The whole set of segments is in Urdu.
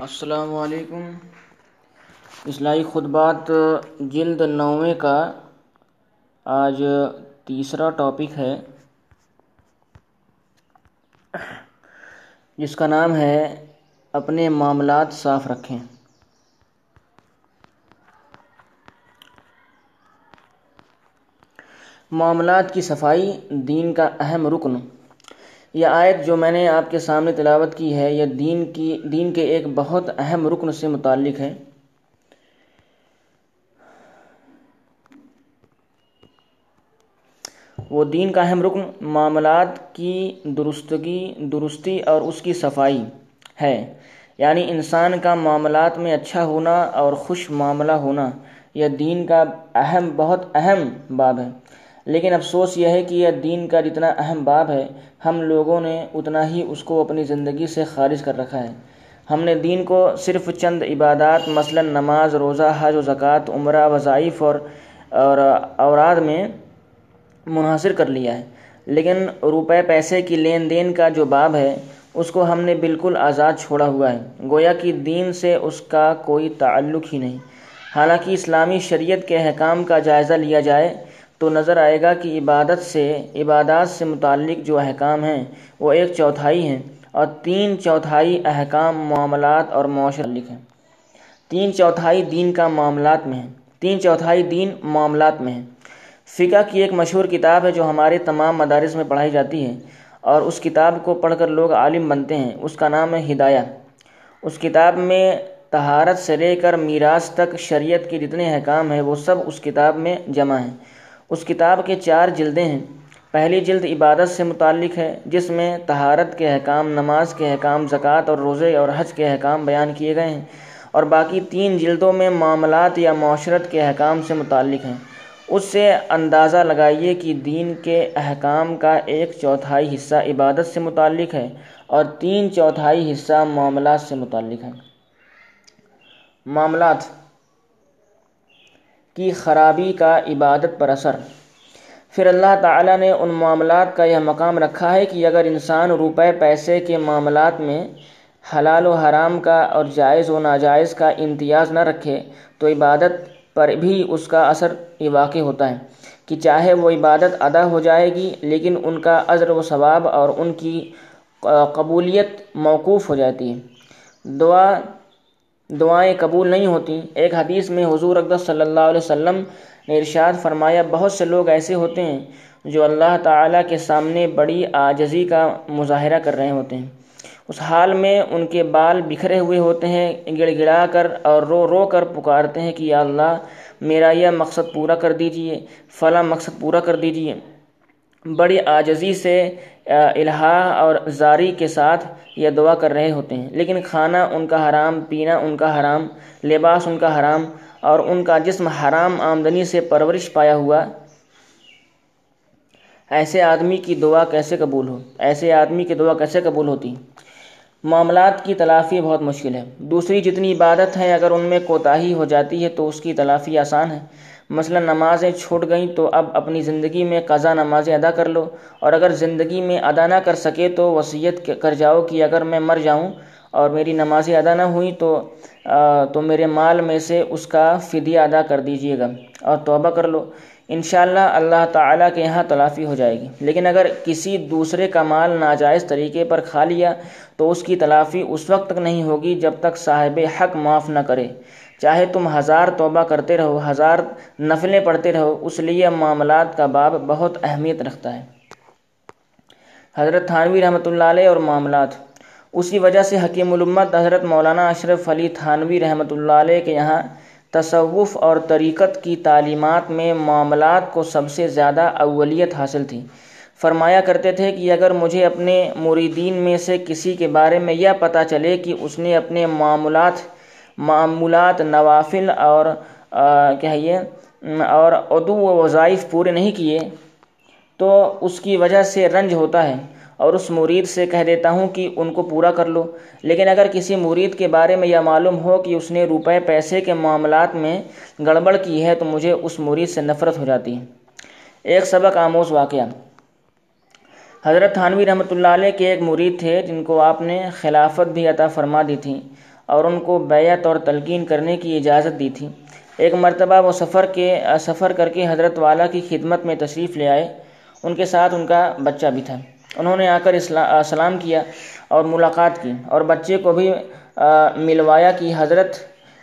السلام علیکم۔ اصلاحی خطبات جلد نوے کا آج تیسرا ٹاپک ہے، جس کا نام ہے اپنے معاملات صاف رکھیں۔ معاملات کی صفائی دین کا اہم رکن۔ یہ آیت جو میں نے آپ کے سامنے تلاوت کی ہے، یہ دین کی، دین کے ایک بہت اہم رکن سے متعلق ہے۔ وہ دین کا اہم رکن معاملات کی درستگی، درستی اور اس کی صفائی ہے۔ یعنی انسان کا معاملات میں اچھا ہونا اور خوش معاملہ ہونا، یہ دین کا اہم، بہت اہم باب ہے۔ لیکن افسوس یہ ہے کہ یہ دین کا جتنا اہم باب ہے، ہم لوگوں نے اتنا ہی اس کو اپنی زندگی سے خارج کر رکھا ہے۔ ہم نے دین کو صرف چند عبادات، مثلا نماز، روزہ، حج و زکوٰۃ، عمرہ، وظائف اور اور اوراد میں منحصر کر لیا ہے۔ لیکن روپے، پیسے کی لین دین کا جو باب ہے، اس کو ہم نے بالکل آزاد چھوڑا ہوا ہے۔ گویا کہ دین سے اس کا کوئی تعلق ہی نہیں۔ حالانکہ اسلامی شریعت کے احکام کا جائزہ لیا جائے تو نظر آئے گا کہ عبادت سے، عبادات سے متعلق جو احکام ہیں، وہ ایک چوتھائی ہیں اور تین چوتھائی احکام، معاملات اور معاشرت ہیں۔ تین چوتھائی دین کا معاملات میں ہیں۔ تین چوتھائی دین معاملات میں ہیں۔ فقہ کی ایک مشہور کتاب ہے جو ہمارے تمام مدارس میں پڑھائی جاتی ہے اور اس کتاب کو پڑھ کر لوگ عالم بنتے ہیں۔ اس کا نام ہے ہدایہ۔ اس کتاب میں تہارت سے لے کر میراث تک شریعت کے جتنے احکام ہیں، وہ سب اس کتاب میں جمع ہیں۔ اس کتاب کے چار جلدیں ہیں۔ پہلی جلد عبادت سے متعلق ہے، جس میں تہارت کے احکام، نماز کے احکام، زکوٰۃ اور روزے اور حج کے احکام بیان کیے گئے ہیں۔ اور باقی تین جلدوں میں معاملات یا معاشرت کے احکام سے متعلق ہیں۔ اس سے اندازہ لگائیے کہ دین کے احکام کا ایک چوتھائی حصہ عبادت سے متعلق ہے اور تین چوتھائی حصہ معاملات سے متعلق ہے معاملات کی خرابی کا عبادت پر اثر۔ پھر اللہ تعالیٰ نے ان معاملات کا یہ مقام رکھا ہے کہ اگر انسان روپے، پیسے کے معاملات میں حلال و حرام کا اور جائز و ناجائز کا امتیاز نہ رکھے، تو عبادت پر بھی اس کا اثر یہ واقع ہوتا ہے کہ چاہے وہ عبادت ادا ہو جائے گی، لیکن ان کا عذر و ثواب اور ان کی قبولیت موقوف ہو جاتی ہے۔ دعا دعائیں قبول نہیں ہوتیں ایک حدیث میں حضور اقدس صلی اللہ علیہ وسلم نے ارشاد فرمایا، بہت سے لوگ ایسے ہوتے ہیں جو اللہ تعالیٰ کے سامنے بڑی آجزی کا مظاہرہ کر رہے ہوتے ہیں۔ اس حال میں ان کے بال بکھرے ہوئے ہوتے ہیں گڑ گڑا کر اور رو رو کر پکارتے ہیں کہ، یا اللہ، میرا یہ مقصد پورا کر دیجیے، فلاں مقصد پورا کر دیجیے۔ بڑی آجزی سے الہا اور زاری کے ساتھ یہ دعا کر رہے ہوتے ہیں۔ لیکن کھانا ان کا حرام، پینا ان کا حرام، لباس ان کا حرام اور ان کا جسم حرام آمدنی سے پرورش پایا ہوا ایسے آدمی کی دعا کیسے قبول ہو؟ ایسے آدمی کی دعا کیسے قبول ہوتی؟ معاملات کی تلافی بہت مشکل ہے۔ دوسری جتنی عبادت ہے اگر ان میں کوتاہی ہو جاتی ہے تو اس کی تلافی آسان ہے۔ مثلا نمازیں چھوٹ گئیں تو اب اپنی زندگی میں قضا نمازیں ادا کر لو۔ اور اگر زندگی میں ادا نہ کر سکے تو وصیت کر جاؤ کہ اگر میں مر جاؤں اور میری نمازیں ادا نہ ہوئیں تو تو میرے مال میں سے اس کا فدیہ ادا کر دیجیے گا اور توبہ کر لو۔ انشاءاللہ اللہ تعالیٰ کے یہاں تلافی ہو جائے گی۔ لیکن اگر کسی دوسرے کا مال ناجائز طریقے پر کھا لیا تو اس کی تلافی اس وقت تک نہیں ہوگی جب تک صاحب حق معاف نہ کرے۔ چاہے تم ہزار توبہ کرتے رہو، ہزار نفلیں پڑھتے رہو، اس لیے معاملات کا باب بہت اہمیت رکھتا ہے۔ حضرت تھانوی رحمۃ اللہ علیہ اور معاملات۔ اسی وجہ سے حکیم الامت حضرت مولانا اشرف علی تھانوی رحمۃ اللہ علیہ کے یہاں تصوف اور طریقت کی تعلیمات میں معاملات کو سب سے زیادہ اولیت حاصل تھی۔ فرمایا کرتے تھے کہ اگر مجھے اپنے مریدین میں سے کسی کے بارے میں یہ پتہ چلے کہ اس نے اپنے معاملات معمولات نوافل اور کہیے اور ادو و وظائف پورے نہیں کیے، تو اس کی وجہ سے رنج ہوتا ہے۔ اور اس مرید سے کہہ دیتا ہوں کہ ان کو پورا کر لو۔ لیکن اگر کسی مرید کے بارے میں یہ معلوم ہو کہ اس نے روپے پیسے کے معاملات میں گڑبڑ کی ہے، تو مجھے اس مرید سے نفرت ہو جاتی ہے۔ ایک سبق آموز واقعہ۔ حضرت تھانوی رحمۃ اللہ علیہ کے ایک مرید تھے جن کو آپ نے خلافت بھی عطا فرما دی تھی۔ اور ان کو بیعت اور تلقین کرنے کی اجازت دی تھی۔ ایک مرتبہ وہ سفر کے، سفر کر کے حضرت والا کی خدمت میں تشریف لے آئے۔ ان کے ساتھ ان کا بچہ بھی تھا۔ انہوں نے آ کر سلام کیا اور ملاقات کی۔ اور بچے کو بھی ملوایا کہ حضرت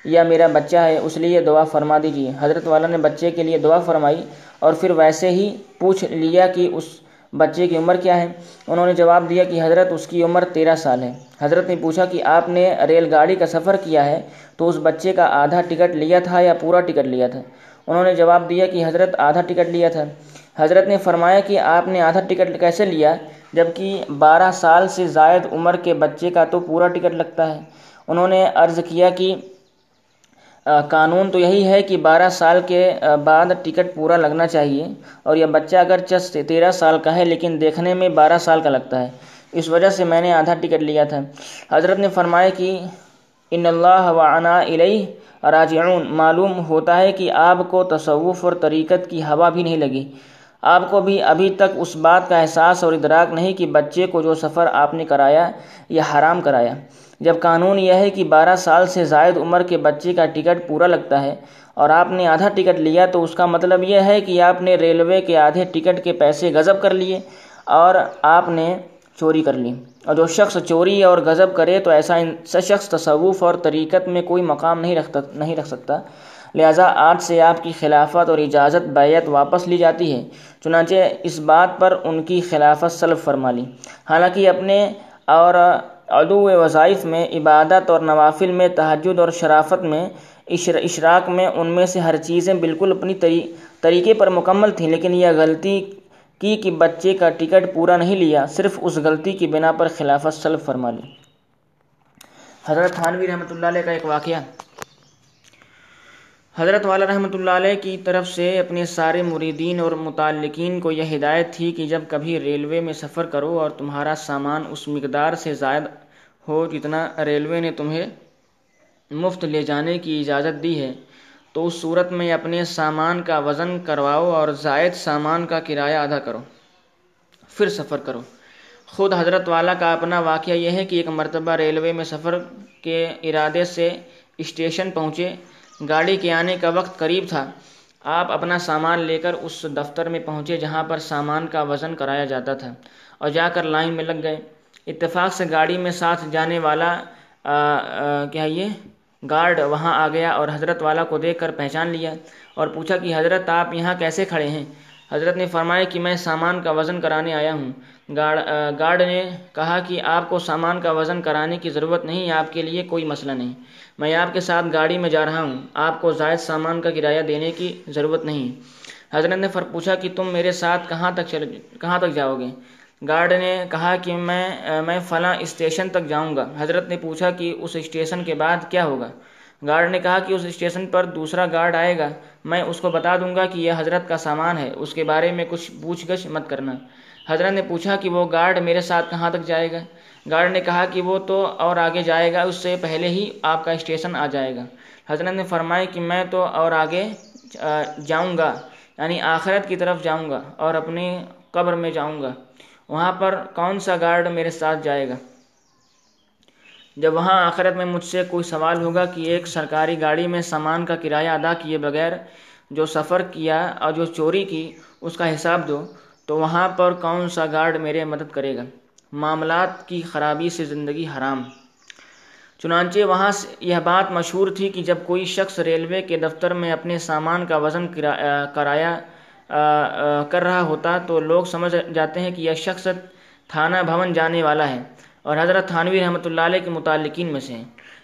یا میرا بچہ ہے، اس لیے دعا فرما دیجیے حضرت والا نے بچے کے لیے دعا فرمائی اور پھر ویسے ہی پوچھ لیا کہ اس بچے کی عمر کیا ہے؟ انہوں نے جواب دیا کہ حضرت اس کی عمر تیرہ سال ہے۔ حضرت نے پوچھا کہ آپ نے ریل گاڑی کا سفر کیا ہے تو اس بچے کا آدھا ٹکٹ لیا تھا یا پورا ٹکٹ لیا تھا؟ انہوں نے جواب دیا کہ حضرت آدھا ٹکٹ لیا تھا۔ حضرت نے فرمایا کہ آپ نے آدھا ٹکٹ کیسے لیا؟ جبکہ بارہ سال سے زائد عمر کے بچے کا تو پورا ٹکٹ لگتا ہے۔ انہوں نے عرض کیا کہ قانون تو یہی ہے کہ بارہ سال کے بعد ٹکٹ پورا لگنا چاہیے اور یہ بچہ اگر چس تیرہ سال کا ہے لیکن دیکھنے میں بارہ سال کا لگتا ہے۔ اس وجہ سے میں نے آدھا ٹکٹ لیا تھا۔ حضرت نے فرمایا کہ ان اللہ و انا علیہ راجعون۔ معلوم ہوتا ہے کہ آپ کو تصوف اور طریقت کی ہوا بھی نہیں لگی۔ آپ کو بھی ابھی تک اس بات کا احساس اور ادراک نہیں کہ بچے کو جو سفر آپ نے کرایا یا حرام کرایا۔ جب قانون یہ ہے کہ بارہ سال سے زائد عمر کے بچے کا ٹکٹ پورا لگتا ہے اور آپ نے آدھا ٹکٹ لیا تو اس کا مطلب یہ ہے کہ آپ نے ریلوے کے آدھے ٹکٹ کے پیسے غضب کر لیے اور آپ نے چوری کر لی۔ اور جو شخص چوری اور غضب کرے تو ایسا شخص تصوف اور طریقت میں کوئی مقام نہیں رکھتا نہیں رکھ سکتا۔ لہٰذا آج سے آپ کی خلافت اور اجازت بیعت واپس لی جاتی ہے۔ چنانچہ اس بات پر ان کی خلافت سلب فرما لی۔ حالانکہ اپنے اور عدو وظائف میں عبادت اور نوافل میں تہجد اور شرافت میں اشراق میں ان میں سے ہر چیزیں بالکل اپنی طریقے پر مکمل تھیں، لیکن یہ غلطی کی کہ بچے کا ٹکٹ پورا نہیں لیا، صرف اس غلطی کی بنا پر خلافت سلب فرما لی۔ حضرت تھانوی رحمۃ اللہ علیہ کا ایک واقعہ حضرت والا رحمۃ اللہ علیہ کی طرف سے اپنے سارے مریدین اور متعلقین کو یہ ہدایت تھی کہ جب کبھی ریلوے میں سفر کرو اور تمہارا سامان اس مقدار سے زائد ہو جتنا ریلوے نے تمہیں مفت لے جانے کی اجازت دی ہے، تو اس صورت میں اپنے سامان کا وزن کرواؤ اور زائد سامان کا کرایہ ادا کرو، پھر سفر کرو۔ خود حضرت والا کا اپنا واقعہ یہ ہے کہ ایک مرتبہ ریلوے میں سفر کے ارادے سے اسٹیشن پہنچے۔ گاڑی کے آنے کا وقت قریب تھا۔ آپ اپنا سامان لے کر اس دفتر میں پہنچے جہاں پر سامان کا وزن کرایا جاتا تھا اور جا کر لائن میں لگ گئے۔ اتفاق سے گاڑی میں ساتھ جانے والا کیا یہ؟ گارڈ وہاں آ گیا اور حضرت والا کو دیکھ کر پہچان لیا اور پوچھا کہ حضرت آپ یہاں کیسے کھڑے ہیں؟ حضرت نے فرمایا کہ میں سامان کا وزن کرانے آیا ہوں۔ گارڈ نے کہا کہ آپ کو سامان کا وزن کرانے کی ضرورت نہیں، آپ کے لیے کوئی مسئلہ نہیں۔ میں آپ کے ساتھ گاڑی میں جا رہا ہوں۔ آپ کو زائد سامان کا کرایہ دینے کی ضرورت نہیں۔ حضرت نے فر، پوچھا کہ تم میرے ساتھ کہاں تک چل، کہاں تک جاؤ گے؟ گارڈ نے کہا کہ میں میں فلاں اسٹیشن تک جاؤں گا۔ حضرت نے پوچھا کہ اس اسٹیشن کے بعد کیا ہوگا؟ گارڈ نے کہا کہ اس اسٹیشن پر دوسرا گارڈ آئے گا۔ میں اس کو بتا دوں گا کہ یہ حضرت کا سامان ہے۔ اس کے بارے میں کچھ پوچھ گچھ مت کرنا۔ حضرت نے پوچھا کہ وہ گارڈ میرے ساتھ کہاں تک جائے گا؟ گارڈ نے کہا کہ وہ تو اور آگے جائے گا، اس سے پہلے ہی آپ کا اسٹیشن آ جائے گا۔ حضرت نے فرمایا کہ میں تو اور آگے جاؤں گا یعنی آخرت کی طرف جاؤں گا اور اپنی قبر میں جاؤں گا۔ وہاں پر کون سا گارڈ میرے ساتھ جائے گا؟ جب وہاں آخرت میں مجھ سے کوئی سوال ہوگا کہ ایک سرکاری گاڑی میں سامان کا کرایہ ادا کیے بغیر جو سفر کیا اور جو چوری کی، اس کا حساب دو، تو وہاں پر کون سا گارڈ میرے مدد کرے گا؟ معاملات کی خرابی سے زندگی حرام۔ چنانچہ وہاں سے یہ بات مشہور تھی کہ جب کوئی شخص ریلوے کے دفتر میں اپنے سامان کا وزن کرایہ کر رہا ہوتا تو لوگ سمجھ جاتے ہیں کہ یہ شخص تھانہ بھون جانے والا ہے اور حضرت تھانوی رحمۃ اللہ علیہ کے متعلقین میں سے ہیں۔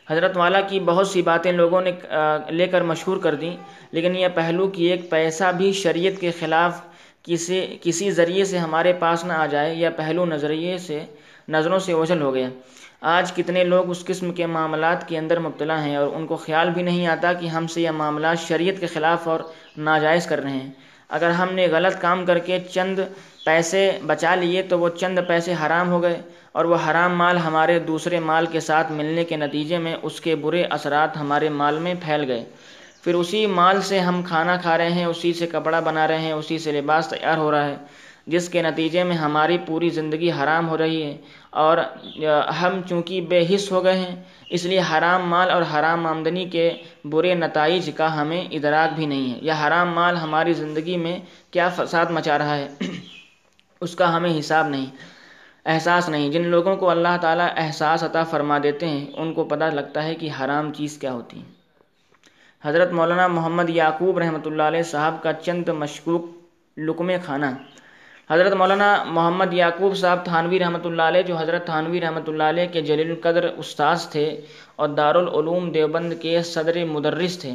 حضرت والا کی بہت سی باتیں لوگوں نے لے کر مشہور کر دیں، لیکن یہ پہلو کی ایک پیسہ بھی شریعت کے خلاف کسی کسی ذریعے سے ہمارے پاس نہ آ جائے یا پہلو نظریے سے نظروں سے اوجھل ہو گیا۔ آج کتنے لوگ اس قسم کے معاملات کے اندر مبتلا ہیں اور ان کو خیال بھی نہیں آتا کہ ہم سے یہ معاملات شریعت کے خلاف اور ناجائز کر رہے ہیں۔ اگر ہم نے غلط کام کر کے چند پیسے بچا لیے تو وہ چند پیسے حرام ہو گئے اور وہ حرام مال ہمارے دوسرے مال کے ساتھ ملنے کے نتیجے میں اس کے برے اثرات ہمارے مال میں پھیل گئے۔ پھر اسی مال سے ہم کھانا کھا رہے ہیں، اسی سے کپڑا بنا رہے ہیں، اسی سے لباس تیار ہو رہا ہے، جس کے نتیجے میں ہماری پوری زندگی حرام ہو رہی ہے۔ اور ہم چونکہ بے حص ہو گئے ہیں، اس لیے حرام مال اور حرام آمدنی کے برے نتائج کا ہمیں ادراک بھی نہیں ہے۔ یا حرام مال ہماری زندگی میں کیا فساد مچا رہا ہے؟ اس کا ہمیں حساب نہیں، احساس نہیں۔ جن لوگوں کو اللہ تعالیٰ احساس عطا فرما دیتے ہیں، ان کو پتہ لگتا ہے کہ حرام چیز کیا ہوتی ہے حضرت مولانا محمد یعقوب رحمۃ اللہ علیہ صاحب کا چند مشکوک لقمے کھانا حضرت مولانا محمد یعقوب صاحب تھانوی رحمۃ اللہ علیہ، جو حضرت تھانوی رحمۃ اللہ علیہ کے جلیل القدر استاذ تھے اور دارالعلوم دیوبند کے صدر مدرس تھے،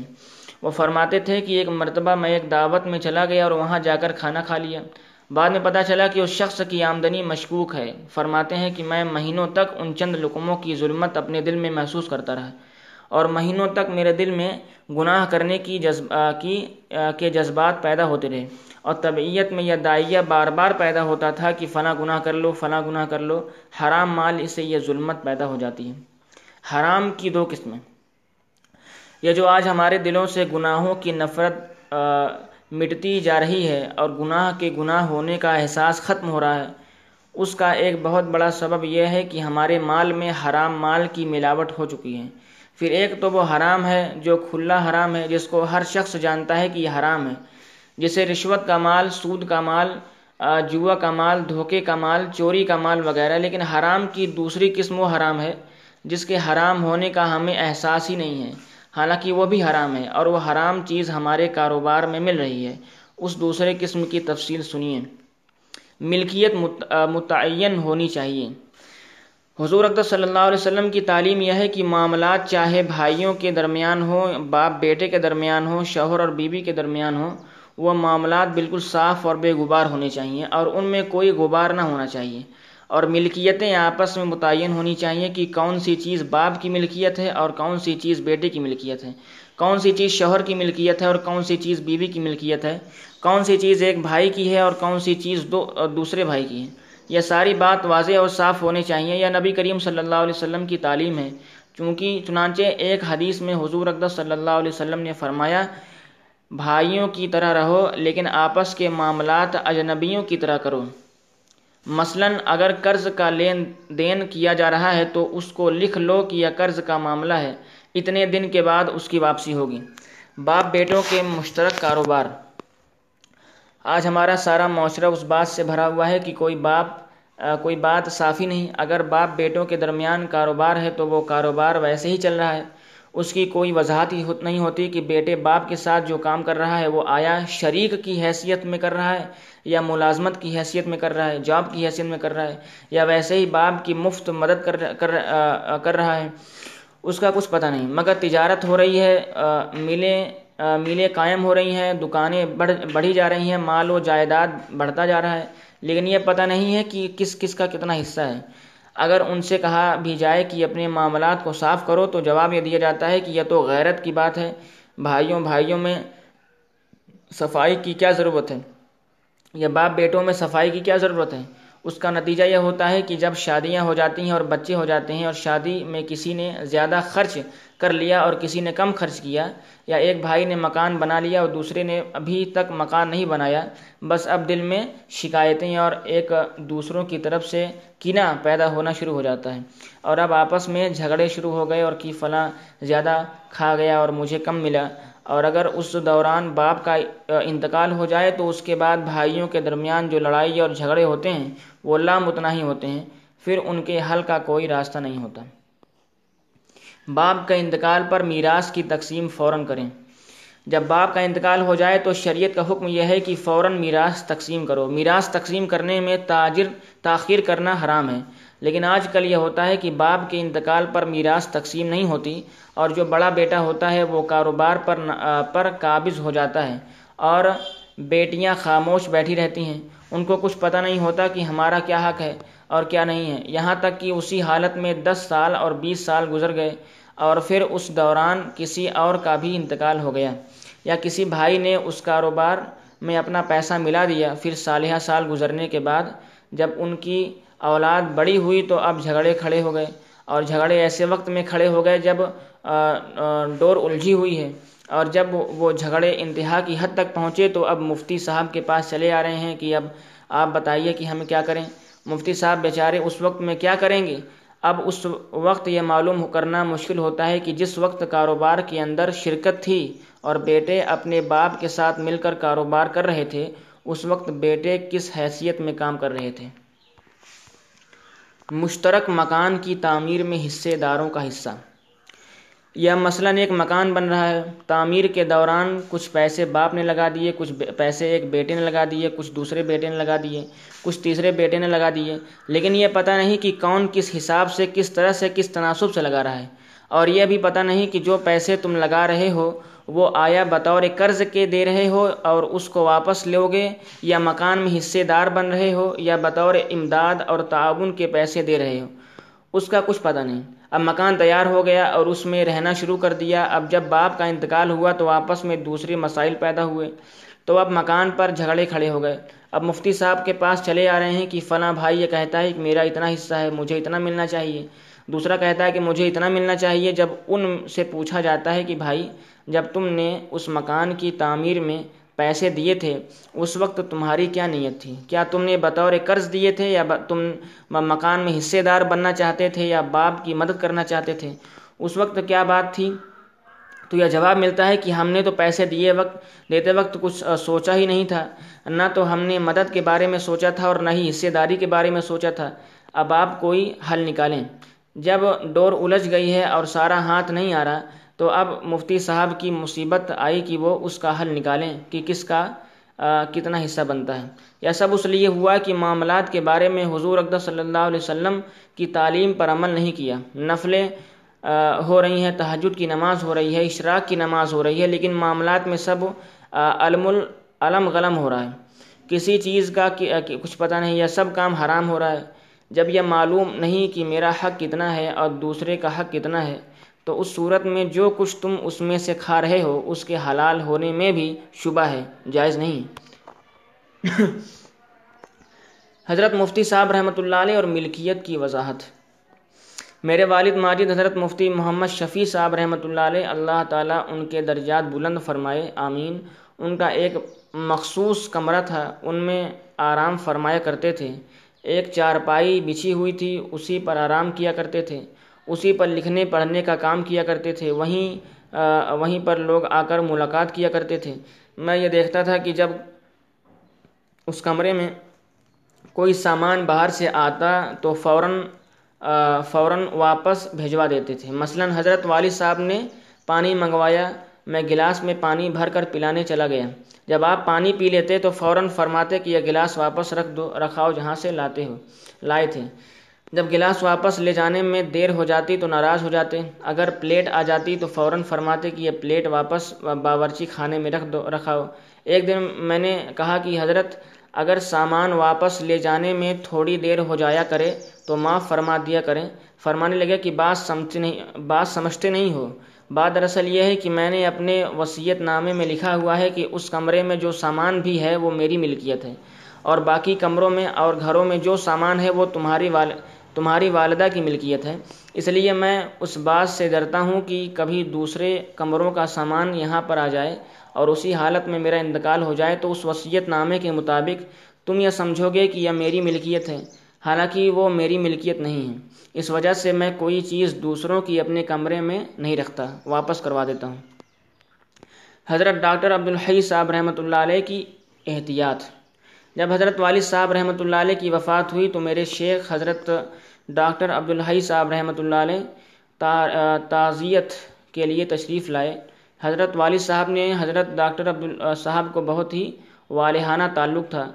وہ فرماتے تھے کہ ایک مرتبہ میں ایک دعوت میں چلا گیا اور وہاں جا کر کھانا کھا لیا۔ بعد میں پتہ چلا کہ اس شخص کی آمدنی مشکوک ہے۔ فرماتے ہیں کہ میں مہینوں تک ان چند لقموں کی ظلمت اپنے دل میں محسوس کرتا رہا۔ اور مہینوں تک میرے دل میں گناہ کرنے کی جذب کی کے جذبات پیدا ہوتے رہے۔ اور طبعیت میں یہ دائیہ بار بار پیدا ہوتا تھا کہ فلاں گناہ کر لو، فلاں گناہ کر لو۔ حرام مال اس سے یہ ظلمت پیدا ہو جاتی ہے۔ حرام کی دو قسمیں۔ یہ جو آج ہمارے دلوں سے گناہوں کی نفرت مٹتی جا رہی ہے اور گناہ کے گناہ ہونے کا احساس ختم ہو رہا ہے، اس کا ایک بہت بڑا سبب یہ ہے کہ ہمارے مال میں حرام مال کی ملاوٹ ہو چکی ہے۔ پھر ایک تو وہ حرام ہے جو کھلا حرام ہے، جس کو ہر شخص جانتا ہے کہ یہ حرام ہے۔ جسے رشوت کا مال، سود کا مال جوا کا مال، دھوکے کا مال، چوری کا مال وغیرہ، لیکن حرام کی دوسری قسم وہ حرام ہے، جس کے حرام ہونے کا ہمیں احساس ہی نہیں ہے۔ حالانکہ وہ بھی حرام ہے اور وہ حرام چیز ہمارے کاروبار میں مل رہی ہے۔ اس دوسرے قسم کی تفصیل سنیے۔ ملکیت متعین ہونی چاہیے۔ حضور اکتر صلی اللہ علیہ وسلم کی تعلیم یہ ہے کہ معاملات چاہے بھائیوں کے درمیان ہوں، باپ بیٹے کے درمیان ہوں، شوہر اور بیوی کے درمیان ہوں، وہ معاملات بالکل صاف اور بے غبار ہونے چاہیے اور ان میں کوئی غبار نہ ہونا چاہیے اور ملکیتیں آپس میں متعین ہونی چاہیے کہ کون سی چیز باپ کی ملکیت ہے اور کون سی چیز بیٹے کی ملکیت ہے۔ کون سی چیز شوہر کی ملکیت ہے اور کون سی چیز بیوی کی ملکیت ہے۔ کون سی چیز ایک بھائی کی ہے اور کون سی چیز دو دوسرے بھائی کی ہے۔ یہ ساری بات واضح اور صاف ہونے چاہیے۔ یا نبی کریم صلی اللہ علیہ وسلم کی تعلیم ہے۔ چونکہ چنانچہ ایک حدیث میں حضور اقدس صلی اللہ علیہ وسلم نے فرمایا، بھائیوں کی طرح رہو، لیکن آپس کے معاملات اجنبیوں کی طرح کرو۔ مثلا اگر قرض کا لین دین کیا جا رہا ہے، تو اس کو لکھ لو کہ یہ قرض کا معاملہ ہے۔ اتنے دن کے بعد اس کی واپسی ہوگی۔ باپ بیٹوں کے مشترک کاروبار۔ آج ہمارا سارا معاشرہ اس بات سے بھرا ہوا ہے کہ کوئی باپ کوئی بات صافی نہیں۔ اگر باپ بیٹوں کے درمیان کاروبار ہے تو وہ کاروبار ویسے ہی چل رہا ہے۔ اس کی کوئی وضاحت ہی نہیں ہوتی کہ بیٹے باپ کے ساتھ جو کام کر رہا ہے وہ آیا شریک کی حیثیت میں کر رہا ہے یا ملازمت کی حیثیت میں کر رہا ہے، جاب کی حیثیت میں کر رہا ہے، یا ویسے ہی باپ کی مفت مدد کر کر رہا ہے۔ اس کا کچھ پتہ نہیں۔ مگر تجارت ہو رہی ہے ملیں میلیں قائم ہو رہی ہیں، دکانیں بڑھ، بڑھی جا رہی ہیں، مال و جائیداد بڑھتا جا رہا ہے۔ لیکن یہ پتہ نہیں ہے کہ کس کس کا کتنا حصہ ہے۔ اگر ان سے کہا بھی جائے کہ اپنے معاملات کو صاف کرو تو جواب یہ دیا جاتا ہے کہ یہ تو غیرت کی بات ہے۔ بھائیوں بھائیوں میں صفائی کی کیا ضرورت ہے؟ یا باپ بیٹوں میں صفائی کی کیا ضرورت ہے؟ اس کا نتیجہ یہ ہوتا ہے کہ جب شادیاں ہو جاتی ہیں اور بچے ہو جاتے ہیں اور شادی میں کسی نے زیادہ خرچ کر لیا اور کسی نے کم خرچ کیا یا ایک بھائی نے مکان بنا لیا اور دوسرے نے ابھی تک مکان نہیں بنایا، بس اب دل میں شکایتیں اور ایک دوسروں کی طرف سے کینہ پیدا ہونا شروع ہو جاتا ہے۔ اور اب آپس میں جھگڑے شروع ہو گئے اور کی فلاں زیادہ کھا گیا اور مجھے کم ملا۔ اور اگر اس دوران باپ کا انتقال ہو جائے تو اس کے بعد بھائیوں کے درمیان جو لڑائی اور جھگڑے ہوتے ہیں، وہ لامتناہی ہوتے ہیں، پھر ان کے حل کا کوئی راستہ نہیں ہوتا۔ باپ کا انتقال پر میراث کی تقسیم فوراً کریں۔ جب باپ کا انتقال ہو جائے تو شریعت کا حکم یہ ہے کہ فوراً میراث تقسیم کرو۔ میراث تقسیم کرنے میں تاجر، تاخیر کرنا حرام ہے۔ لیکن آج کل یہ ہوتا ہے کہ باپ کے انتقال پر میراث تقسیم نہیں ہوتی اور جو بڑا بیٹا ہوتا ہے وہ کاروبار پر پر قابض ہو جاتا ہے اور بیٹیاں خاموش بیٹھی رہتی ہیں۔ ان کو کچھ پتہ نہیں ہوتا کہ ہمارا کیا حق ہے اور کیا نہیں ہے۔ یہاں تک کہ اسی حالت میں دس سال اور بیس سال گزر گئے اور پھر اس دوران کسی اور کا بھی انتقال ہو گیا یا کسی بھائی نے اس کاروبار میں اپنا پیسہ ملا دیا۔ پھر سالہ سال گزرنے کے بعد جب ان کی اولاد بڑی ہوئی تو اب جھگڑے کھڑے ہو گئے اور جھگڑے ایسے وقت میں کھڑے ہو گئے جب ڈور الجھی ہوئی ہے اور جب وہ جھگڑے انتہا کی حد تک پہنچے تو اب مفتی صاحب کے پاس چلے آ رہے ہیں کہ اب آپ بتائیے کہ ہم کیا کریں۔ مفتی صاحب بیچارے اس وقت میں کیا کریں گے؟ اب اس وقت یہ معلوم کرنا مشکل ہوتا ہے کہ جس وقت کاروبار کے اندر شرکت تھی اور بیٹے اپنے باپ کے ساتھ مل کر کاروبار کر رہے تھے، اس وقت بیٹے کس حیثیت میں کام کر رہے تھے؟ مشترک مکان کی تعمیر میں حصے داروں کا حصہ۔ یا مثلا ایک مکان بن رہا ہے، تعمیر کے دوران کچھ پیسے باپ نے لگا دیے، کچھ پیسے ایک بیٹے نے لگا دیے، کچھ دوسرے بیٹے نے لگا دیے، کچھ تیسرے بیٹے نے لگا دیے۔ لیکن یہ پتہ نہیں کہ کون کس حساب سے، کس طرح سے، کس تناسب سے لگا رہا ہے۔ اور یہ بھی پتہ نہیں کہ جو پیسے تم لگا رہے ہو وہ آیا بطور قرض کے دے رہے ہو اور اس کو واپس لو گے یا مکان میں حصے دار بن رہے ہو یا بطور امداد اور تعاون کے پیسے دے رہے ہو۔ اس کا کچھ پتہ نہیں۔ اب مکان تیار ہو گیا اور اس میں رہنا شروع کر دیا۔ اب جب باپ کا انتقال ہوا تو آپس میں دوسرے مسائل پیدا ہوئے۔ تو اب مکان پر جھگڑے کھڑے ہو گئے۔ اب مفتی صاحب کے پاس چلے آ رہے ہیں کہ فلاں بھائی یہ کہتا ہے کہ میرا اتنا حصہ ہے، مجھے اتنا ملنا چاہیے۔ دوسرا کہتا ہے کہ مجھے اتنا ملنا چاہیے جب ان سے پوچھا جاتا ہے کہ بھائی، جب تم نے اس مکان کی تعمیر میں پیسے دیے تھے، اس وقت تمہاری کیا نیت تھی؟ کیا تم نے بطور قرض دیے تھے یا تم مکان میں حصے دار بننا چاہتے تھے یا باپ کی مدد کرنا چاہتے تھے؟ اس وقت کیا بات تھی؟ تو یہ جواب ملتا ہے کہ ہم نے تو پیسے دیے وقت، دیتے وقت کچھ سوچا ہی نہیں تھا۔ نہ تو ہم نے مدد کے بارے میں سوچا تھا اور نہ ہی حصے داری کے بارے میں سوچا تھا۔ اب آپ کوئی حل نکالیں۔ جب ڈور الجھ گئی ہے اور سارا ہاتھ نہیں آ رہا، تو اب مفتی صاحب کی مصیبت آئی کہ وہ اس کا حل نکالیں کہ کس کا کتنا حصہ بنتا ہے۔ یا سب اس لیے ہوا کہ معاملات کے بارے میں حضور اقدس صلی اللہ علیہ وسلم کی تعلیم پر عمل نہیں کیا۔ نفلیں ہو رہی ہیں تحجد کی نماز ہو رہی ہے، اشراق کی نماز ہو رہی ہے، لیکن معاملات میں سب علم العلم غلم ہو رہا ہے۔ کسی چیز کا کچھ پتہ نہیں، یا سب کام حرام ہو رہا ہے۔ جب یہ معلوم نہیں کہ میرا حق کتنا ہے اور دوسرے کا حق کتنا ہے، تو اس صورت میں جو کچھ تم اس میں سے کھا رہے ہو، اس کے حلال ہونے میں بھی شبہ ہے، جائز نہیں۔ حضرت مفتی صاحب رحمۃ اللہ علیہ اور ملکیت کی وضاحت۔ میرے والد ماجد حضرت مفتی محمد شفیع صاحب رحمۃ اللہ علیہ، اللہ تعالیٰ ان کے درجات بلند فرمائے، آمین۔ ان کا ایک مخصوص کمرہ تھا، ان میں آرام فرمایا کرتے تھے۔ ایک چارپائی بچھی ہوئی تھی، اسی پر آرام کیا کرتے تھے۔ اسی پر لکھنے، پڑھنے کا کام کیا کرتے تھے۔ وہیں وہیں پر لوگ آ کر ملاقات کیا کرتے تھے۔ میں یہ دیکھتا تھا کہ جب اس کمرے میں کوئی سامان باہر سے آتا تو فوراً فوراً واپس بھیجوا دیتے تھے۔ مثلاً حضرت والد صاحب نے پانی منگوایا میں گلاس میں پانی بھر کر پلانے چلا گیا۔ جب آپ پانی پی لیتے تو فوراً فرماتے کہ یہ گلاس واپس رکھ دو، رکھاؤ جہاں سے لاتے ہو، لائے تھے۔ جب گلاس واپس لے جانے میں دیر ہو جاتی تو ناراض ہو جاتے۔ اگر پلیٹ آ جاتی تو فوراً فرماتے کہ یہ پلیٹ واپس باورچی خانے میں رکھ دو، رکھاؤ۔ ایک دن میں نے کہا کہ حضرت، اگر سامان واپس لے جانے میں تھوڑی دیر ہو جایا کرے تو معاف فرما دیا کریں۔ فرمانے لگے کہ بات سمجھتے نہیں، بات سمجھتے نہیں ہو۔ بات دراصل یہ ہے کہ میں نے اپنے وصیت نامے میں لکھا ہوا ہے کہ اس کمرے میں جو سامان بھی ہے وہ میری ملکیت ہے اور باقی کمروں میں اور گھروں میں جو سامان ہے وہ تمہاری وال، تمہاری والدہ کی ملکیت ہے۔ اس لیے میں اس بات سے ڈرتا ہوں کہ کبھی دوسرے کمروں کا سامان یہاں پر آ جائے اور اسی حالت میں میرا انتقال ہو جائے تو اس وصیت نامے کے مطابق تم یہ سمجھو گے کہ یہ میری ملکیت ہے، حالانکہ وہ میری ملکیت نہیں ہے۔ اس وجہ سے میں کوئی چیز دوسروں کی اپنے کمرے میں نہیں رکھتا، واپس کروا دیتا ہوں۔ حضرت ڈاکٹر عبدالحی صاحب رحمۃ اللہ علیہ کی احتیاط۔ جب حضرت والد صاحب رحمۃ اللہ علیہ کی وفات ہوئی تو میرے شیخ حضرت ڈاکٹر عبدالحی صاحب رحمۃ اللہ علیہ تعزیت کے لیے تشریف لائے۔ حضرت والد صاحب نے حضرت ڈاکٹر عبد، صاحب کو بہت ہی والہانہ تعلق تھا۔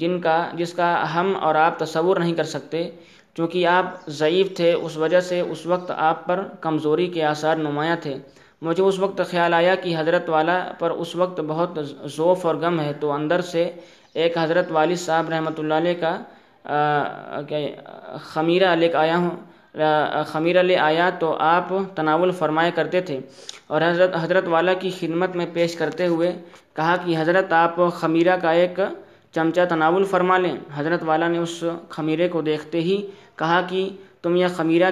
جن کا، جس کا ہم اور آپ تصور نہیں کر سکتے۔ چونکہ آپ ضعیف تھے، اس وجہ سے اس وقت آپ پر کمزوری کے آثار نمایاں تھے۔ مجھے اس وقت خیال آیا کہ حضرت والا پر اس وقت بہت ذوف اور غم ہے۔ تو اندر سے ایک حضرت والد صاحب رحمۃ اللہ علیہ کا خمیرہ لے کے آیا ہوں۔ خمیرہ لے آیا تو آپ تناول فرمایا کرتے تھے۔ اور حضرت حضرت والا کی خدمت میں پیش کرتے ہوئے کہا کہ حضرت، آپ خمیرہ کا ایک چمچہ تناول فرما لیں۔ حضرت والا نے اس خمیرے کو دیکھتے ہی کہا کہ تم یہ خمیرہ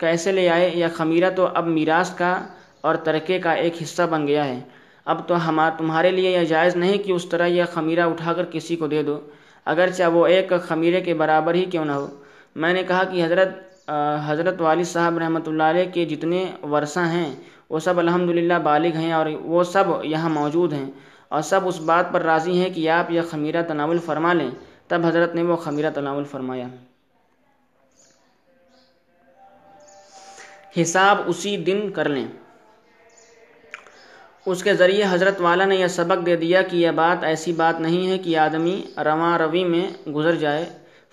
کیسے لے آئے؟ یہ خمیرہ تو اب میراث کا اور ترکے کا ایک حصہ بن گیا ہے۔ اب تو ہم تمہارے لیے یہ جائز نہیں کہ اس طرح یہ خمیرہ اٹھا کر کسی کو دے دو۔ اگرچہ وہ ایک خمیرے کے برابر ہی کیوں نہ ہو۔ میں نے کہا کہ حضرت حضرت والد صاحب رحمۃ اللہ علیہ کے جتنے ورثہ ہیں، وہ سب الحمدللہ بالغ ہیں اور وہ سب یہاں موجود ہیں۔ اور سب اس بات پر راضی ہیں کہ آپ یہ خمیرہ تناول فرما لیں۔ تب حضرت نے وہ خمیرہ تناول فرمایا۔ حساب اسی دن کر لیں۔ اس کے ذریعے حضرت والا نے یہ سبق دے دیا کہ یہ بات ایسی بات نہیں ہے کہ آدمی رواں روی میں گزر جائے۔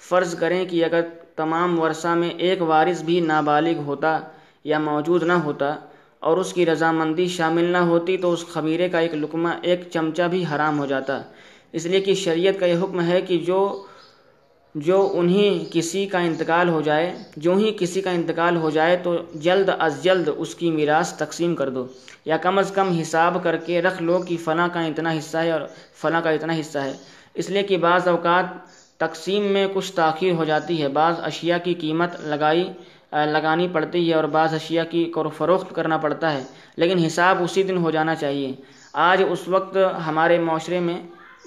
فرض کریں کہ اگر تمام ورثہ میں ایک وارث بھی نابالغ ہوتا یا موجود نہ ہوتا اور اس کی رضامندی شامل نہ ہوتی تو اس خمیرے کا ایک لقمہ، ایک چمچہ بھی حرام ہو جاتا۔ اس لیے کہ شریعت کا یہ حکم ہے کہ جو جو انہیں کسی کا انتقال ہو جائے، جو ہی کسی کا انتقال ہو جائے تو جلد از جلد اس کی میراث تقسیم کر دو۔ یا کم از کم حساب کر کے رکھ لو کہ فلاں کا اتنا حصہ ہے اور فلاں کا اتنا حصہ ہے۔ اس لیے کہ بعض اوقات تقسیم میں کچھ تاخیر ہو جاتی ہے۔ بعض اشیاء کی قیمت لگائی لگانی پڑتی ہے اور بعض اشیاء کی کر فروخت کرنا پڑتا ہے، لیکن حساب اسی دن ہو جانا چاہیے۔ آج اس وقت ہمارے معاشرے میں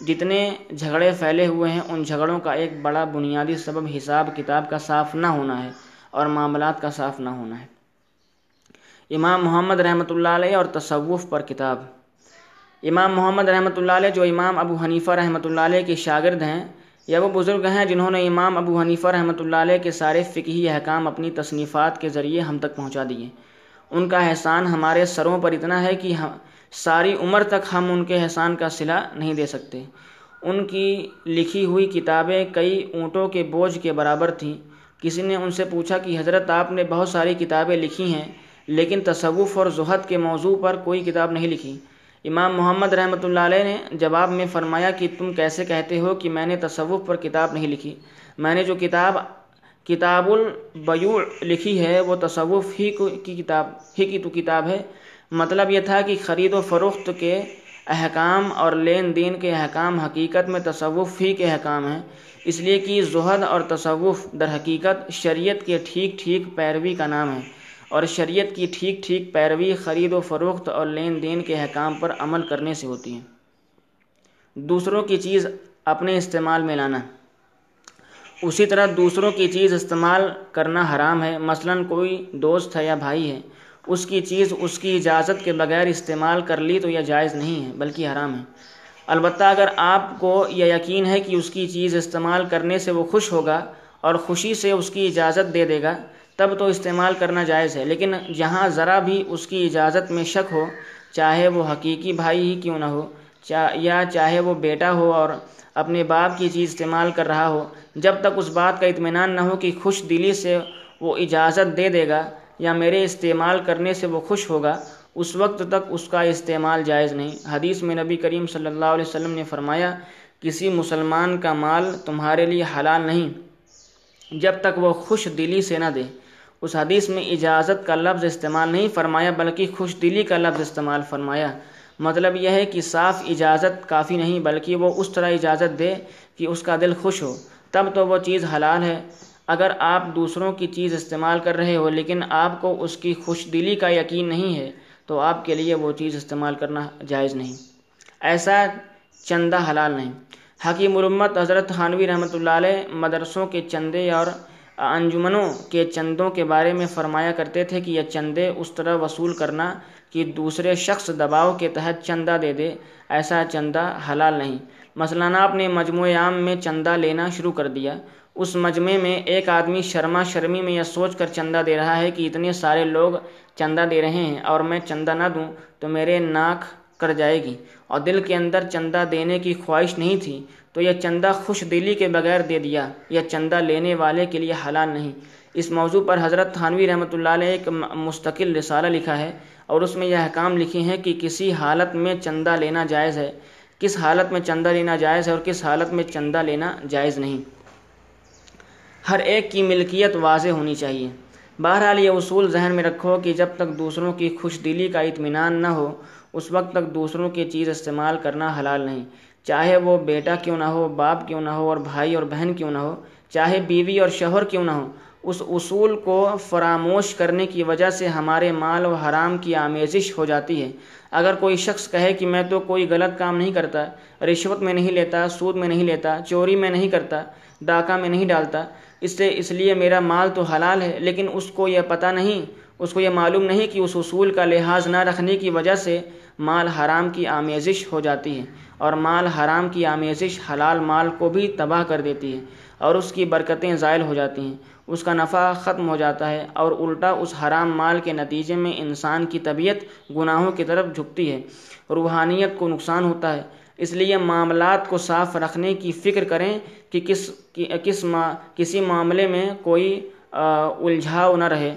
جتنے جھگڑے پھیلے ہوئے ہیں، ان جھگڑوں کا ایک بڑا بنیادی سبب حساب کتاب کا صاف نہ ہونا ہے اور معاملات کا صاف نہ ہونا ہے۔ امام محمد رحمۃ اللہ علیہ اور تصوف پر کتاب۔ امام محمد رحمۃ اللہ علیہ، جو امام ابو حنیفہ رحمۃ اللہ علیہ کے شاگرد ہیں یا وہ بزرگ ہیں جنہوں نے امام ابو حنیفہ رحمۃ اللہ علیہ کے سارے فقہی احکام اپنی تصنیفات کے ذریعے ہم تک پہنچا دیے۔ ان کا احسان ہمارے سروں پر اتنا ہے کہ ساری عمر تک ہم ان کے احسان کا صلہ نہیں دے سکتے۔ ان کی لکھی ہوئی کتابیں کئی اونٹوں کے بوجھ کے برابر تھیں۔ کسی نے ان سے پوچھا کہ حضرت آپ نے بہت ساری کتابیں لکھی ہیں، لیکن تصوف اور زہد کے موضوع پر کوئی کتاب نہیں لکھی۔ امام محمد رحمۃ اللہ علیہ نے جواب میں فرمایا کہ تم کیسے کہتے ہو کہ میں نے تصوف پر کتاب نہیں لکھی؟ میں نے جو کتاب کتاب البیوع لکھی ہے، وہ تصوف ہی کی کتاب، ہی کی تو کتاب ہے۔ مطلب یہ تھا کہ خرید و فروخت کے احکام اور لین دین کے احکام حقیقت میں تصوف ہی کے احکام ہیں۔ اس لیے کہ زہد اور تصوف در حقیقت شریعت کے ٹھیک ٹھیک پیروی کا نام ہے۔ اور شریعت کی ٹھیک ٹھیک پیروی خرید و فروخت اور لین دین کے احکام پر عمل کرنے سے ہوتی ہے۔ دوسروں کی چیز اپنے استعمال میں لانا۔ اسی طرح دوسروں کی چیز استعمال کرنا حرام ہے۔ مثلا کوئی دوست ہے یا بھائی ہے، اس کی چیز اس کی اجازت کے بغیر استعمال کر لی تو یہ جائز نہیں ہے، بلکہ حرام ہے۔ البتہ اگر آپ کو یہ یقین ہے کہ اس کی چیز استعمال کرنے سے وہ خوش ہوگا اور خوشی سے اس کی اجازت دے دے گا تب تو استعمال کرنا جائز ہے، لیکن جہاں ذرا بھی اس کی اجازت میں شک ہو، چاہے وہ حقیقی بھائی ہی کیوں نہ ہو یا چاہے وہ بیٹا ہو اور اپنے باپ کی چیز استعمال کر رہا ہو، جب تک اس بات کا اطمینان نہ ہو کہ خوش دلی سے وہ اجازت دے دے گا یا میرے استعمال کرنے سے وہ خوش ہوگا، اس وقت تک اس کا استعمال جائز نہیں۔ حدیث میں نبی کریم صلی اللہ علیہ وسلم نے فرمایا، کسی مسلمان کا مال تمہارے لیے حلال نہیں، جب تک وہ خوش دلی سے نہ دے۔ اس حدیث میں اجازت کا لفظ استعمال نہیں فرمایا، بلکہ خوش دلی کا لفظ استعمال فرمایا۔ مطلب یہ ہے کہ صاف اجازت کافی نہیں، بلکہ وہ اس طرح اجازت دے کہ اس کا دل خوش ہو۔ تب تو وہ چیز حلال ہے۔ اگر آپ دوسروں کی چیز استعمال کر رہے ہو، لیکن آپ کو اس کی خوش دلی کا یقین نہیں ہے، تو آپ کے لیے وہ چیز استعمال کرنا جائز نہیں۔ ایسا چندہ حلال نہیں۔ حکیم مرمت حضرت خانوی رحمۃ اللہ علیہ مدرسوں کے چندے اور انجمنوں کے چندوں کے بارے میں فرمایا کرتے تھے کہ یہ چندے اس طرح وصول کرنا کہ دوسرے شخص دباؤ کے تحت چندہ دے دے، ایسا چندہ حلال نہیں۔ مثلا آپ نے مجموعہ عام میں چندہ لینا شروع کر دیا۔ اس مجمع میں ایک آدمی شرما شرمی میں یہ سوچ کر چندہ دے رہا ہے کہ اتنے سارے لوگ چندہ دے رہے ہیں اور میں چندہ نہ دوں تو میرے ناک کر جائے گی۔ اور دل کے اندر چندہ دینے کی خواہش نہیں تھی تو یہ چندہ خوش دلی کے بغیر دے دیا۔ یہ چندہ لینے والے کے لیے حلال نہیں۔ اس موضوع پر حضرت تھانوی رحمۃ اللہ علیہ ایک مستقل رسالہ لکھا ہے اور اس میں یہ احکام لکھے ہیں کہ کسی حالت میں چندہ لینا جائز ہے۔ کس حالت میں چندہ لینا جائز ہے اور کس حالت میں چندہ لینا جائز نہیں۔ ہر ایک کی ملکیت واضح ہونی چاہیے۔ بہرحال یہ اصول ذہن میں رکھو کہ جب تک دوسروں کی خوش دلی کا اطمینان نہ ہو اس وقت تک دوسروں کی چیز استعمال کرنا حلال نہیں۔ چاہے وہ بیٹا کیوں نہ ہو، باپ کیوں نہ ہو، اور بھائی اور بہن کیوں نہ ہو، چاہے بیوی اور شوہر کیوں نہ ہو، اس اصول کو فراموش کرنے کی وجہ سے ہمارے مال و حرام کی آمیزش ہو جاتی ہے۔ اگر کوئی شخص کہے کہ میں تو کوئی غلط کام نہیں کرتا، رشوت میں نہیں لیتا، سود میں نہیں لیتا، چوری میں نہیں کرتا، ڈاکہ میں نہیں ڈالتا، اس سے اس لیے میرا مال تو حلال ہے، لیکن اس کو یہ پتہ نہیں اس کو یہ معلوم نہیں کہ اس اصول کا لحاظ نہ رکھنے کی وجہ سے مال حرام کی آمیزش ہو جاتی ہے اور مال حرام کی آمیزش حلال مال کو بھی تباہ کر دیتی ہے اور اس کی برکتیں زائل ہو جاتی ہیں۔ اس کا نفع ختم ہو جاتا ہے اور الٹا اس حرام مال کے نتیجے میں انسان کی طبیعت گناہوں کی طرف جھکتی ہے، روحانیت کو نقصان ہوتا ہے۔ اس لیے معاملات کو صاف رکھنے کی فکر کریں کہ کس کس کسی معاملے میں کوئی الجھاؤ نہ رہے۔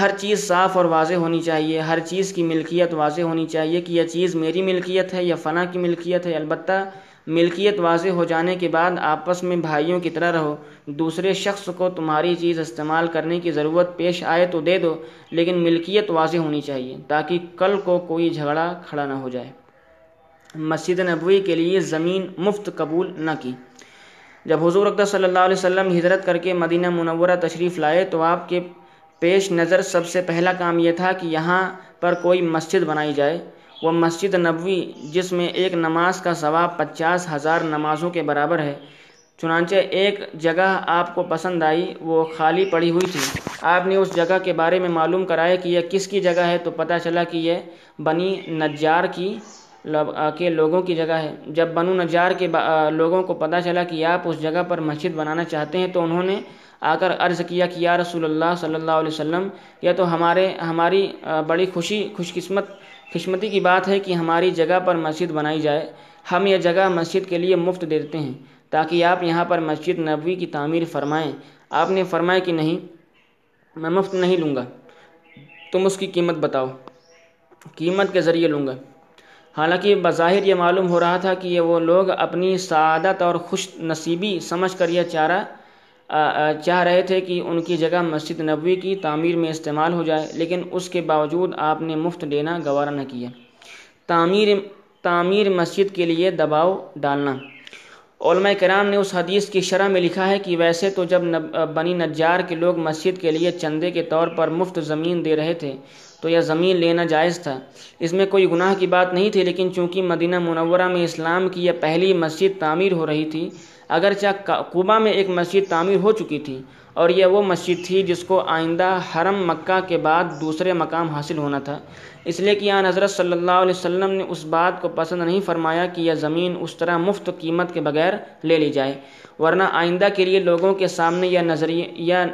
ہر چیز صاف اور واضح ہونی چاہیے، ہر چیز کی ملکیت واضح ہونی چاہیے کہ یہ چیز میری ملکیت ہے یا فنا کی ملکیت ہے۔ البتہ ملکیت واضح ہو جانے کے بعد آپس میں بھائیوں کی طرح رہو۔ دوسرے شخص کو تمہاری چیز استعمال کرنے کی ضرورت پیش آئے تو دے دو، لیکن ملکیت واضح ہونی چاہیے تاکہ کل کو کوئی جھگڑا کھڑا نہ ہو جائے۔ مسجد نبوی کے لیے زمین مفت قبول نہ کی۔ جب حضور اقدس صلی اللہ علیہ وسلم ہجرت کر کے مدینہ منورہ تشریف لائے تو آپ کے پیش نظر سب سے پہلا کام یہ تھا کہ یہاں پر کوئی مسجد بنائی جائے۔ وہ مسجد نبوی، جس میں ایک نماز کا ثواب پچاس ہزار نمازوں کے برابر ہے۔ چنانچہ ایک جگہ آپ کو پسند آئی، وہ خالی پڑی ہوئی تھی۔ آپ نے اس جگہ کے بارے میں معلوم کرایا کہ یہ کس کی جگہ ہے، تو پتہ چلا کہ یہ بنی نجار کی کے لوگوں کی جگہ ہے۔ جب بنو نجار کے لوگوں کو پتہ چلا کہ آپ اس جگہ پر مسجد بنانا چاہتے ہیں، تو انہوں نے آ کر عرض کیا کہ یا رسول اللہ صلی اللہ علیہ وسلم یہ تو ہمارے، ہماری بڑی خوشی خوش قسمت قسمتی کی بات ہے کہ ہماری جگہ پر مسجد بنائی جائے۔ ہم یہ جگہ مسجد کے لیے مفت دے دیتے ہیں تاکہ آپ یہاں پر مسجد نبوی کی تعمیر فرمائیں۔ آپ نے فرمایا کہ نہیں، میں مفت نہیں لوں گا۔ تم اس کی قیمت بتاؤ۔ قیمت کے ذریعے لوں گا۔ حالانکہ بظاہر یہ معلوم ہو رہا تھا کہ یہ وہ لوگ اپنی سعادت اور خوش نصیبی سمجھ کر یہ چارہ چاہ رہے تھے کہ ان کی جگہ مسجد نبوی کی تعمیر میں استعمال ہو جائے، لیکن اس کے باوجود آپ نے مفت دینا گوارہ نہ کیا۔ تعمیر تعمیر مسجد کے لیے دباؤ ڈالنا۔ علماء کرام نے اس حدیث کی شرح میں لکھا ہے کہ ویسے تو جب بنی نجار کے لوگ مسجد کے لیے چندے کے طور پر مفت زمین دے رہے تھے، تو یہ زمین لینا جائز تھا۔ اس میں کوئی گناہ کی بات نہیں تھی، لیکن چونکہ مدینہ منورہ میں اسلام کی یہ پہلی مسجد تعمیر ہو رہی تھی اگرچہ قبا میں ایک مسجد تعمیر ہو چکی تھی اور یہ وہ مسجد تھی جس کو آئندہ حرم مکہ کے بعد دوسرے مقام حاصل ہونا تھا۔ اس لیے کہ آن حضرت صلی اللہ علیہ وسلم نے اس بات کو پسند نہیں فرمایا کہ یہ زمین اس طرح مفت قیمت کے بغیر لے لی جائے، ورنہ آئندہ کے لیے لوگوں کے سامنے یہ نظریہ یا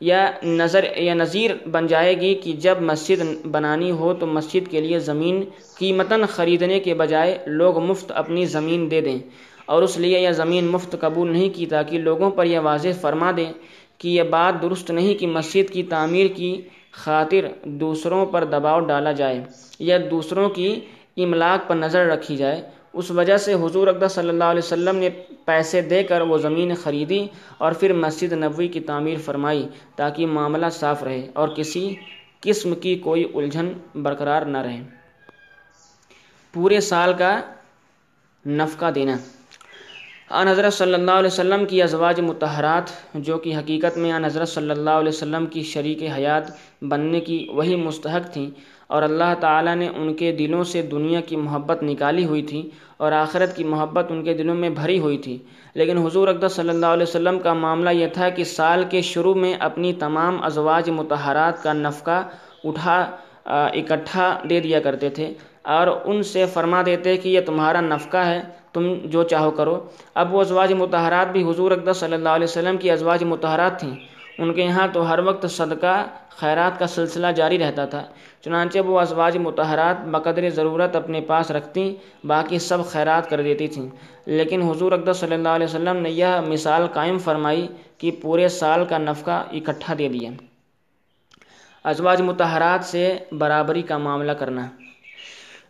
یا نظر یا نظیر بن جائے گی کہ جب مسجد بنانی ہو تو مسجد کے لیے زمین قیمتاً خریدنے کے بجائے لوگ مفت اپنی زمین دے دیں۔ اور اس لیے یہ زمین مفت قبول نہیں کی تاکہ لوگوں پر یہ واضح فرما دیں کہ یہ بات درست نہیں کہ مسجد کی تعمیر کی خاطر دوسروں پر دباؤ ڈالا جائے یا دوسروں کی املاک پر نظر رکھی جائے۔ اس وجہ سے حضور اقدہ صلی اللہ علیہ وسلم نے پیسے دے کر وہ زمین خریدی اور پھر مسجد نبوی کی تعمیر فرمائی تاکہ معاملہ صاف رہے اور کسی قسم کی کوئی الجھن برقرار نہ رہے۔ پورے سال کا نفقہ دینا۔ آن حضرت صلی اللہ علیہ وسلم کی ازواج متحرات جو کہ حقیقت میں آن حضرت صلی اللہ علیہ وسلم کی شریک حیات بننے کی وہی مستحق تھیں اور اللہ تعالیٰ نے ان کے دلوں سے دنیا کی محبت نکالی ہوئی تھی اور آخرت کی محبت ان کے دلوں میں بھری ہوئی تھی۔ لیکن حضور اقدس صلی اللہ علیہ وسلم کا معاملہ یہ تھا کہ سال کے شروع میں اپنی تمام ازواج متحرات کا نفقہ اٹھا اکٹھا دے دیا کرتے تھے۔ اور ان سے فرما دیتے کہ یہ تمہارا نفقہ ہے، تم جو چاہو کرو۔ اب وہ ازواج متحرات بھی حضور اقدس صلی اللہ علیہ وسلم کی ازواج متحرات تھیں۔ ان کے یہاں تو ہر وقت صدقہ، خیرات کا سلسلہ جاری رہتا تھا۔ چنانچہ وہ ازواج متحرات بقدر ضرورت اپنے پاس رکھتیں، باقی سب خیرات کر دیتی تھیں۔ لیکن حضور اقدس صلی اللہ علیہ وسلم نے یہ مثال قائم فرمائی کہ پورے سال کا نفقہ اکٹھا دے دیا۔ ازواج متحرات سے برابری کا معاملہ کرنا۔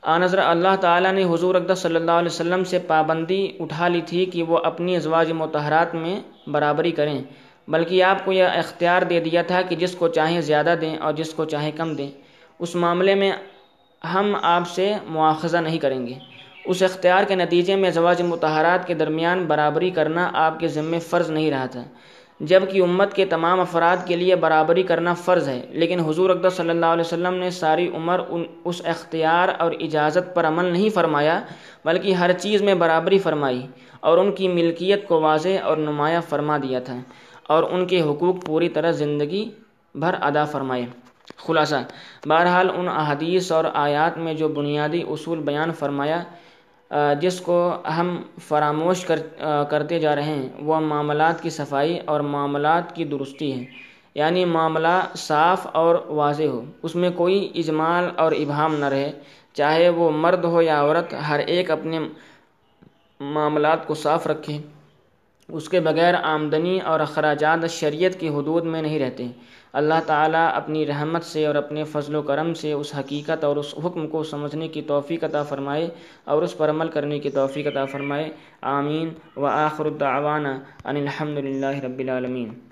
نظر اللہ تعالیٰ نے حضور اقدس صلی اللہ علیہ وسلم سے پابندی اٹھا لی تھی کہ وہ اپنی ازواج متحرات میں برابری کریں، بلکہ آپ کو یہ اختیار دے دیا تھا کہ جس کو چاہیں زیادہ دیں اور جس کو چاہیں کم دیں۔ اس معاملے میں ہم آپ سے مواخذہ نہیں کریں گے۔ اس اختیار کے نتیجے میں ازواج متحرات کے درمیان برابری کرنا آپ کے ذمے فرض نہیں رہا تھا۔ جبکہ امت کے تمام افراد کے لیے برابری کرنا فرض ہے، لیکن حضور اقدس صلی اللہ علیہ وسلم نے ساری عمر ان اس اختیار اور اجازت پر عمل نہیں فرمایا، بلکہ ہر چیز میں برابری فرمائی اور ان کی ملکیت کو واضح اور نمایاں فرما دیا تھا اور ان کے حقوق پوری طرح زندگی بھر ادا فرمائے۔ خلاصہ، بہرحال ان احادیث اور آیات میں جو بنیادی اصول بیان فرمایا جس کو ہم فراموش کر کرتے جا رہے ہیں، وہ معاملات کی صفائی اور معاملات کی درستی ہے۔ یعنی معاملہ صاف اور واضح ہو۔ اس میں کوئی اجمال اور ابہام نہ رہے۔ چاہے وہ مرد ہو یا عورت، ہر ایک اپنے معاملات کو صاف رکھے۔ اس کے بغیر آمدنی اور اخراجات شریعت کی حدود میں نہیں رہتے۔ اللہ تعالیٰ اپنی رحمت سے اور اپنے فضل و کرم سے اس حقیقت اور اس حکم کو سمجھنے کی توفیق عطا فرمائے اور اس پر عمل کرنے کی توفیق عطا فرمائے. آمین. و آخر الدعوانا ان الحمد للہ رب العالمین.